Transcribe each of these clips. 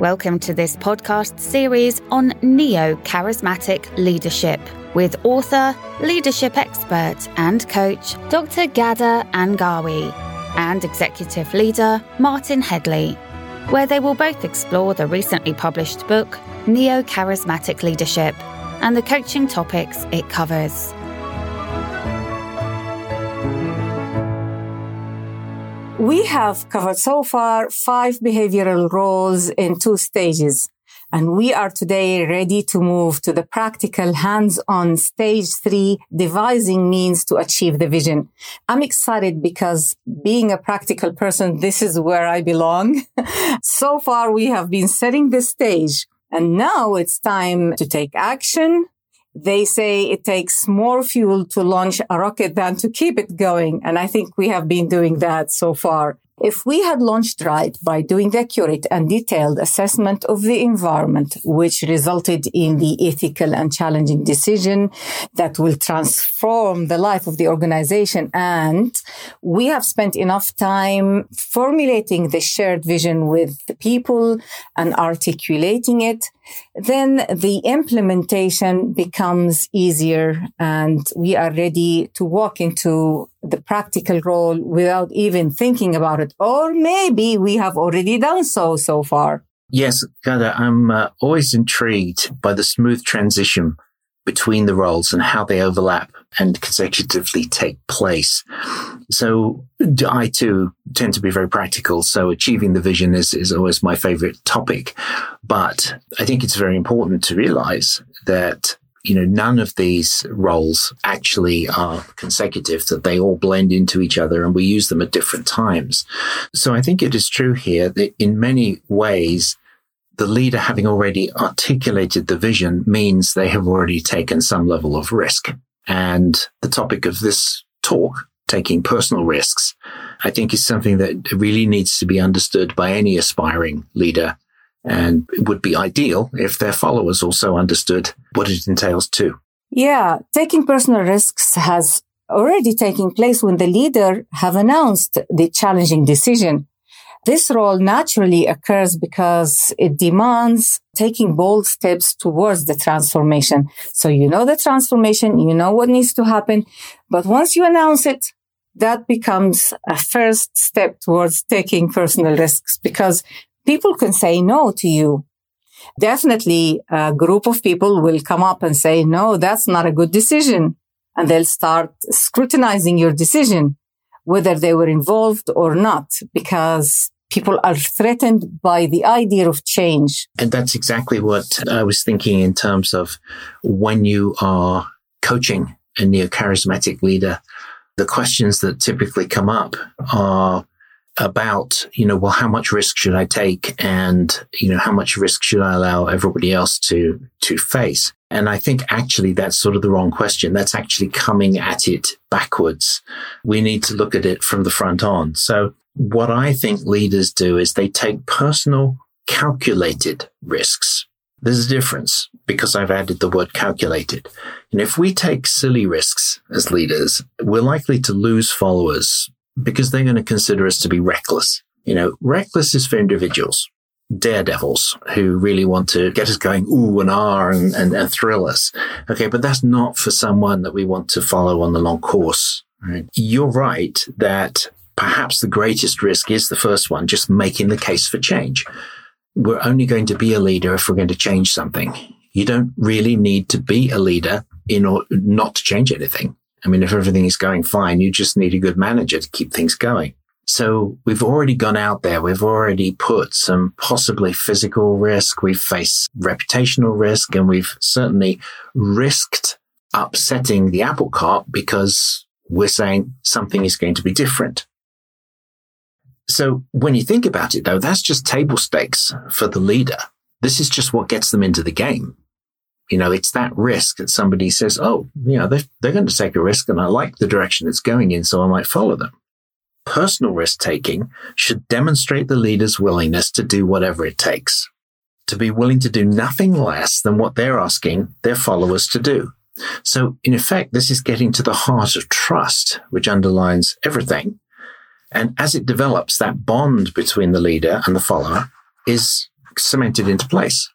Welcome to this podcast series on neo charismatic leadership with author, leadership expert, and coach Dr. Ghadah Angawi and executive leader Martin Headley, where they will both explore the recently published book Neo Charismatic Leadership and the coaching topics it covers. We have covered so far five behavioral roles in two stages. And we are today ready to move to the practical hands-on stage three devising means to achieve the vision. I'm excited because being a practical person, this is where I belong. so far, we have been setting the stage and now it's time to take action. They say it takes more fuel to launch a rocket than to keep it going. And I think we have been doing that so far. If we had launched right by doing the accurate and detailed assessment of the environment, which resulted in the ethical and challenging decision that will transform the life of the organization, and we have spent enough time formulating the shared vision with the people and articulating it, then the implementation becomes easier and we are ready to walk into the practical role without even thinking about it. Or maybe we have already done so so far. Yes, Ghadah, I'm uh, always intrigued by the smooth transition between the roles and how they overlap and consecutively take place. So I too tend to be very practical. So achieving the vision is, is always my favorite topic. But I think it's very important to realize that you know, none of these roles actually are consecutive, that they all blend into each other and we use them at different times. So I think it is true here that in many ways, the leader having already articulated the vision means they have already taken some level of risk. And the topic of this talk, taking personal risks, I think is something that really needs to be understood by any aspiring leader and it would be ideal if their followers also understood what it entails too. Yeah, taking personal risks has already taken place when the leader have announced the challenging decision. This role naturally occurs because it demands taking bold steps towards the transformation. So you know the transformation, you know what needs to happen, but once you announce it, that becomes a first step towards taking personal risks because people can say no to you. Definitely a group of people will come up and say, no, that's not a good decision. And they'll start scrutinizing your decision, whether they were involved or not, because people are threatened by the idea of change. And that's exactly what I was thinking in terms of when you are coaching a neo charismatic leader. The questions that typically come up are about, you know, well, how much risk should I take? And, you know, how much risk should I allow everybody else to, to face? And I think actually that's sort of the wrong question. That's actually coming at it backwards. We need to look at it from the front on. So what I think leaders do is they take personal calculated risks. There's a difference because I've added the word calculated. And if we take silly risks as leaders, we're likely to lose followers because they're going to consider us to be reckless. You know, reckless is for individuals, daredevils who really want to get us going, ooh and ah, and, and, and thrill us. Okay. But that's not for someone that we want to follow on the long course. Right? You're right that perhaps the greatest risk is the first one, just making the case for change. We're only going to be a leader if we're going to change something. You don't really need to be a leader in order not to change anything. I mean, if everything is going fine, you just need a good manager to keep things going. So we've already gone out there. We've already put some possibly physical risk. We've faced reputational risk and we've certainly risked upsetting the apple cart because we're saying something is going to be different. So when you think about it though, that's just table stakes for the leader. This is just what gets them into the game. You know, it's that risk that somebody says, oh, you know, they're, they're going to take a risk and I like the direction it's going in, so I might follow them. Personal risk taking should demonstrate the leader's willingness to do whatever it takes, to be willing to do nothing less than what they're asking their followers to do. So in effect, this is getting to the heart of trust, which underlines everything. And as it develops, that bond between the leader and the follower is cemented into place.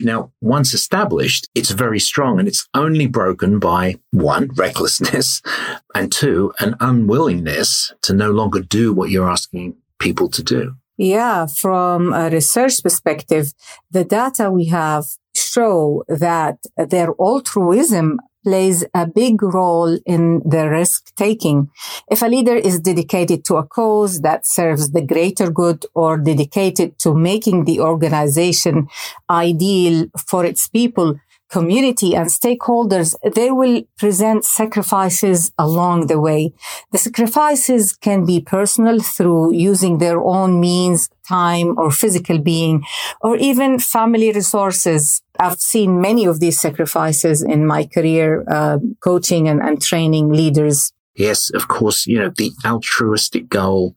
Now, once established, it's very strong and it's only broken by one, recklessness, and two, an unwillingness to no longer do what you're asking people to do. Yeah, from a research perspective, the data we have show that their altruism plays a big role in the risk taking. If a leader is dedicated to a cause that serves the greater good or dedicated to making the organization ideal for its people, community and stakeholders, they will present sacrifices along the way. The sacrifices can be personal through using their own means, time or physical being, or even family resources. I've seen many of these sacrifices in my career, uh, coaching and, and training leaders. Yes, of course, you know, the altruistic goal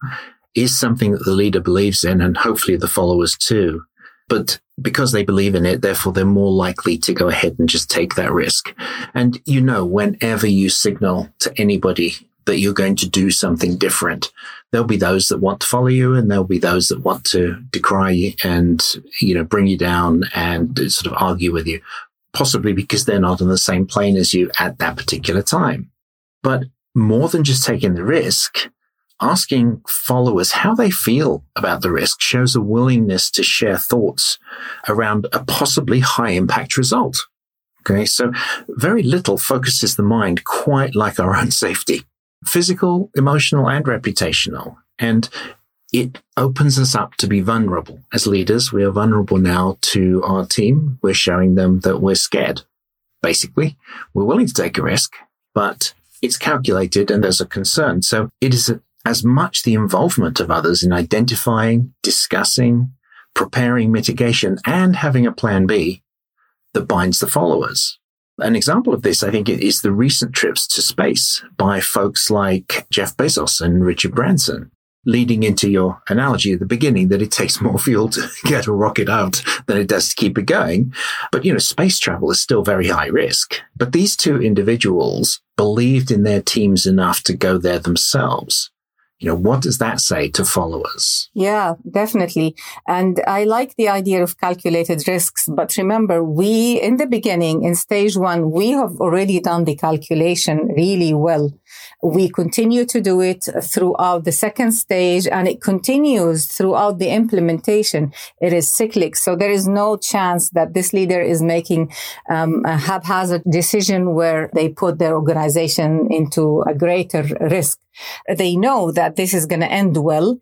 is something that the leader believes in and hopefully the followers too. But because they believe in it, therefore they're more likely to go ahead and just take that risk. And you know, whenever you signal to anybody that you're going to do something different, there'll be those that want to follow you and there'll be those that want to decry you and, you know, bring you down and sort of argue with you, possibly because they're not on the same plane as you at that particular time. But more than just taking the risk, asking followers how they feel about the risk shows a willingness to share thoughts around a possibly high impact result. Okay. So very little focuses the mind quite like our own safety, physical, emotional, and reputational. And it opens us up to be vulnerable. As leaders, we are vulnerable now to our team. We're showing them that we're scared. Basically, we're willing to take a risk, but it's calculated and there's a concern. So it is a, as much the involvement of others in identifying, discussing, preparing mitigation, and having a plan B that binds the followers. An example of this, I think, is the recent trips to space by folks like Jeff Bezos and Richard Branson, leading into your analogy at the beginning that it takes more fuel to get a rocket out than it does to keep it going. But, you know, space travel is still very high risk. But these two individuals believed in their teams enough to go there themselves you know, what does that say to followers? Yeah, definitely. And I like the idea of calculated risks. But remember, we, in the beginning, in stage one, we have already done the calculation really well. We continue to do it throughout the second stage and it continues throughout the implementation. It is cyclic. So there is no chance that this leader is making um, a haphazard decision where they put their organization into a greater risk. They know that this is going to end well,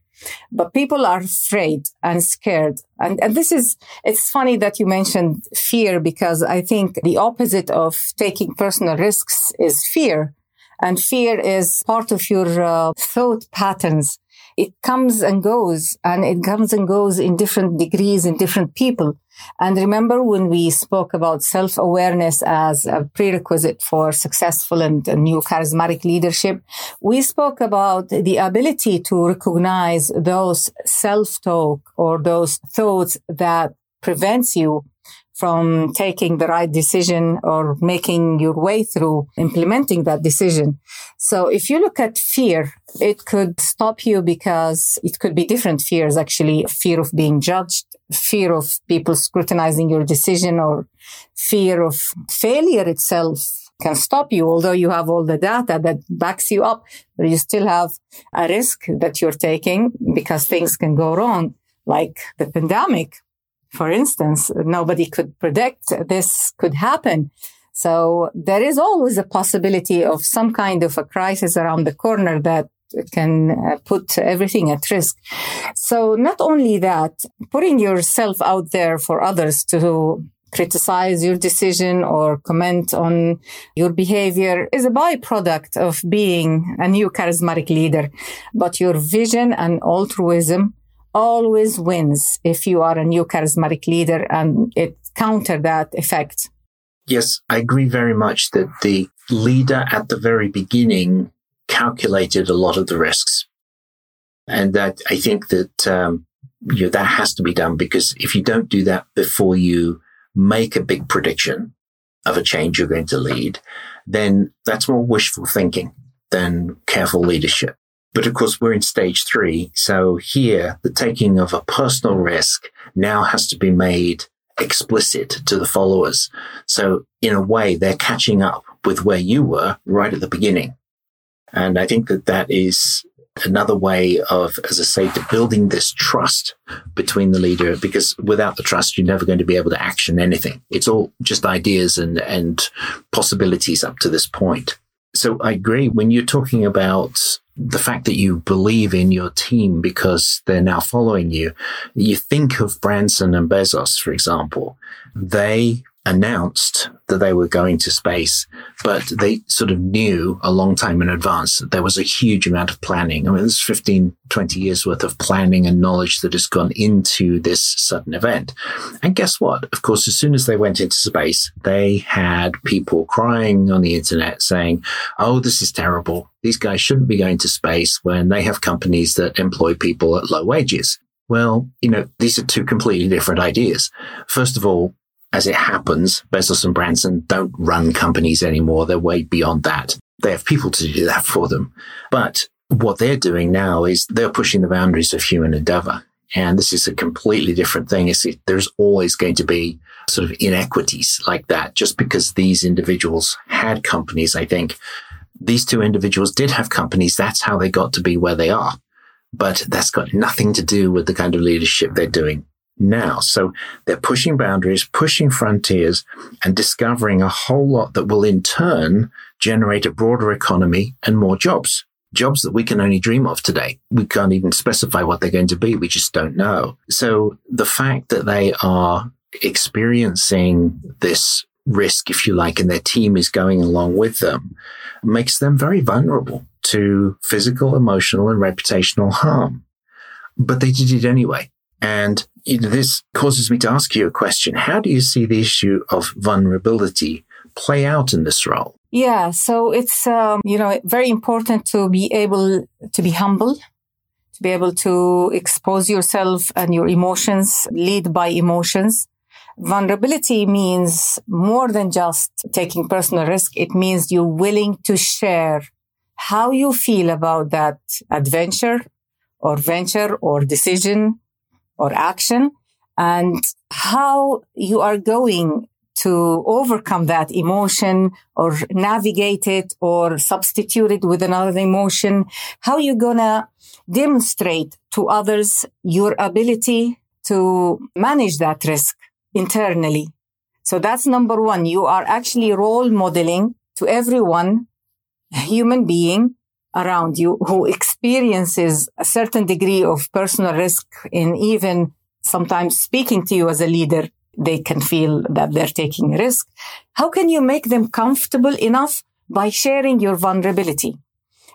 but people are afraid and scared. And, and this is, it's funny that you mentioned fear because I think the opposite of taking personal risks is fear. And fear is part of your uh, thought patterns. It comes and goes and it comes and goes in different degrees in different people. And remember when we spoke about self-awareness as a prerequisite for successful and neo charismatic leadership, we spoke about the ability to recognize those self-talk or those thoughts that prevents you from taking the right decision or making your way through implementing that decision. So if you look at fear, it could stop you because it could be different fears, actually, fear of being judged, fear of people scrutinizing your decision or fear of failure itself can stop you, although you have all the data that backs you up, but you still have a risk that you're taking because things can go wrong, like the pandemic for instance, nobody could predict this could happen. So there is always a possibility of some kind of a crisis around the corner that can uh, put everything at risk. So not only that, putting yourself out there for others to criticize your decision or comment on your behavior is a byproduct of being a neo charismatic leader. But your vision and altruism always wins if you are a neo charismatic leader and it counter that effect. Yes, I agree very much that the leader at the very beginning calculated a lot of the risks. And that I think that, um, you know, that has to be done because if you don't do that before you make a big prediction of a change you're going to lead, then that's more wishful thinking than careful leadership But of course, we're in stage three. So here, the taking of a personal risk now has to be made explicit to the followers. So in a way, they're catching up with where you were right at the beginning. And I think that that is another way of, as I say, to building this trust between the leader, because without the trust, you're never going to be able to action anything. It's all just ideas and, and possibilities up to this point. So I agree when you're talking about the fact that you believe in your team because they're now following you. You think of Branson and Bezos, for example. They announced that they were going to space, but they sort of knew a long time in advance that there was a huge amount of planning. I mean, there's 15, 20 years worth of planning and knowledge that has gone into this sudden event. And guess what? Of course, as soon as they went into space, they had people crying on the internet saying, Oh, this is terrible. These guys shouldn't be going to space when they have companies that employ people at low wages. Well, you know, these are two completely different ideas. First of all, as it happens, Bezos and Branson don't run companies anymore. They're way beyond that. They have people to do that for them. But what they're doing now is they're pushing the boundaries of human endeavor. And this is a completely different thing. It's, there's always going to be sort of inequities like that. Just because these individuals had companies, I think these two individuals did have companies. That's how they got to be where they are. But that's got nothing to do with the kind of leadership they're doing now. So they're pushing boundaries, pushing frontiers and discovering a whole lot that will in turn generate a broader economy and more jobs. Jobs that we can only dream of today. We can't even specify what they're going to be. We just don't know. So the fact that they are experiencing this risk, if you like, and their team is going along with them makes them very vulnerable to physical, emotional and reputational harm. But they did it anyway. And this causes me to ask you a question. How do you see the issue of vulnerability play out in this role? Yeah, so it's, um, you know, very important to be able to be humble, to be able to expose yourself and your emotions, lead by emotions. Vulnerability means more than just taking personal risk. It means you're willing to share how you feel about that adventure or venture or decision or action and how you are going to overcome that emotion or navigate it or substitute it with another emotion. How you gonna demonstrate to others your ability to manage that risk internally. So that's number one. You are actually role modeling to everyone, human being around you who experiences a certain degree of personal risk in even sometimes speaking to you as a leader, they can feel that they're taking a risk. How can you make them comfortable enough by sharing your vulnerability?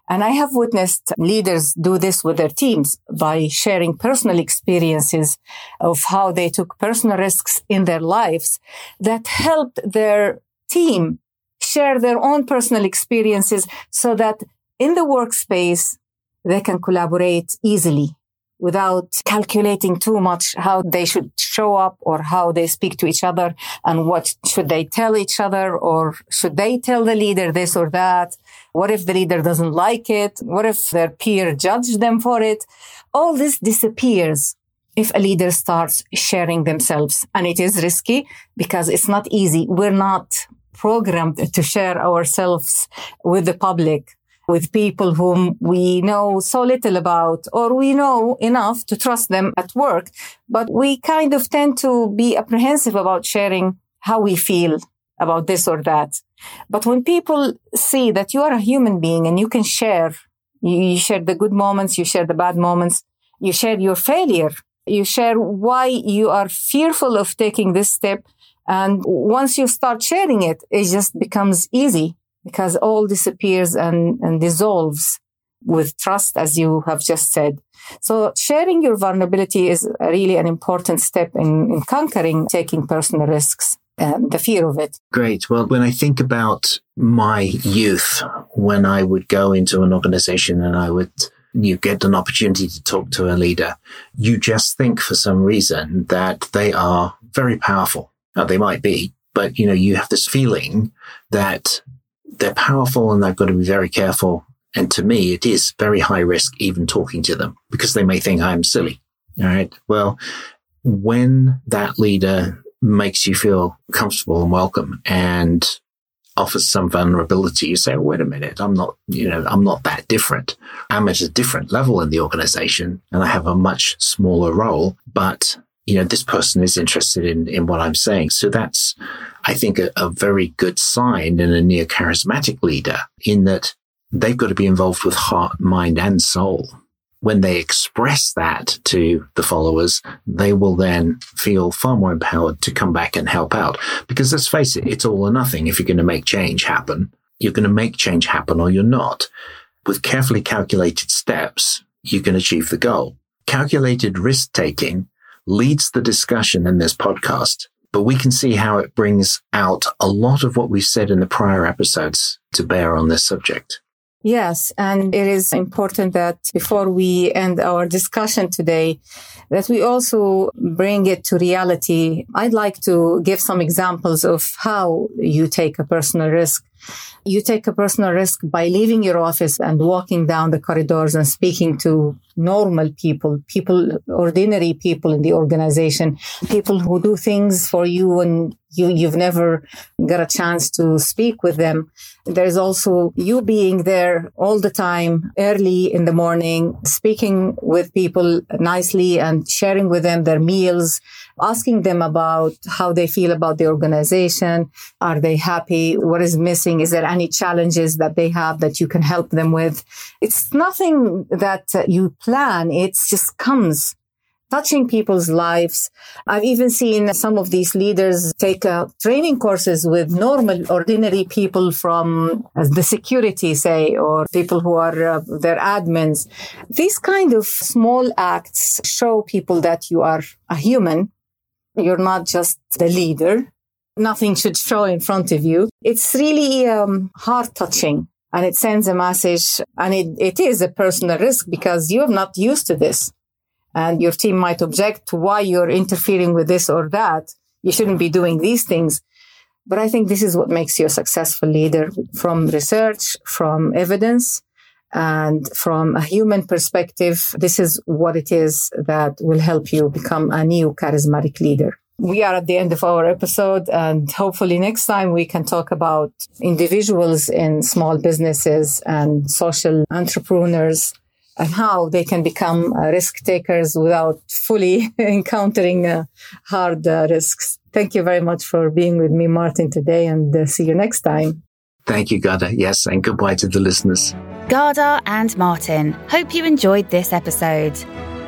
And I have witnessed leaders do this with their teams by sharing personal experiences of how they took personal risks in their lives that helped their team share their own personal experiences so that in the workspace, they can collaborate easily without calculating too much how they should show up or how they speak to each other and what should they tell each other or should they tell the leader this or that? What if the leader doesn't like it? What if their peer judge them for it? All this disappears if a leader starts sharing themselves and it is risky because it's not easy. We're not programmed to share ourselves with the public with people whom we know so little about or we know enough to trust them at work. But we kind of tend to be apprehensive about sharing how we feel about this or that. But when people see that you are a human being and you can share, you share the good moments, you share the bad moments, you share your failure, you share why you are fearful of taking this step. And once you start sharing it, it just becomes easy because all disappears and, and dissolves with trust, as you have just said. So sharing your vulnerability is really an important step in, in conquering taking personal risks and the fear of it. Great. Well, when I think about my youth, when I would go into an organization and I would you get an opportunity to talk to a leader, you just think for some reason that they are very powerful. Now, they might be, but you know, you have this feeling that they're powerful and they've got to be very careful And to me, it is very high risk even talking to them because they may think I'm silly. All right. Well, when that leader makes you feel comfortable and welcome and offers some vulnerability, you say, oh, wait a minute, I'm not, you know, I'm not that different. I'm at a different level in the organization and I have a much smaller role, but you know, this person is interested in, in what I'm saying. So that's, I think, a, a very good sign in a neo charismatic leader in that they've got to be involved with heart, mind and soul when they express that to the followers, they will then feel far more empowered to come back and help out. Because let's face it, it's all or nothing. If you're going to make change happen, you're going to make change happen or you're not. With carefully calculated steps, you can achieve the goal. Calculated risk taking leads the discussion in this podcast, but we can see how it brings out a lot of what we said in the prior episodes to bear on this subject. Yes. And it is important that before we end our discussion today, that we also bring it to reality. I'd like to give some examples of how you take a personal risk. You take a personal risk by leaving your office and walking down the corridors and speaking to normal people, people, ordinary people in the organization, people who do things for you and you, you've never got a chance to speak with them. There's also you being there all the time, early in the morning, speaking with people nicely and sharing with them their meals, asking them about how they feel about the organization. Are they happy? What is missing? Is there any challenges that they have that you can help them with? It's nothing that you plan. It just comes touching people's lives. I've even seen some of these leaders take uh, training courses with normal, ordinary people from uh, the security, say, or people who are uh, their admins. These kind of small acts show people that you are a human you're not just the leader. Nothing should show in front of you. It's really um, heart touching and it sends a message and it, it is a personal risk because you're not used to this and your team might object to why you're interfering with this or that. You shouldn't be doing these things. But I think this is what makes you a successful leader from research, from evidence, and from a human perspective, this is what it is that will help you become a neo charismatic leader. We are at the end of our episode and hopefully next time we can talk about individuals in small businesses and social entrepreneurs and how they can become uh, risk takers without fully encountering uh, hard uh, risks. Thank you very much for being with me, Martin, today and uh, see you next time. Thank you, Ghadah. Yes, and goodbye to the listeners. Ghadah and Martin, hope you enjoyed this episode.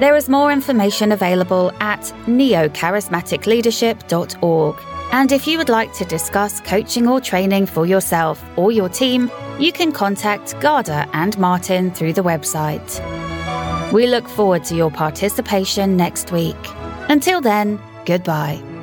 There is more information available at neocharismaticleadership.org. And if you would like to discuss coaching or training for yourself or your team, you can contact Ghadah and Martin through the website. We look forward to your participation next week. Until then, goodbye.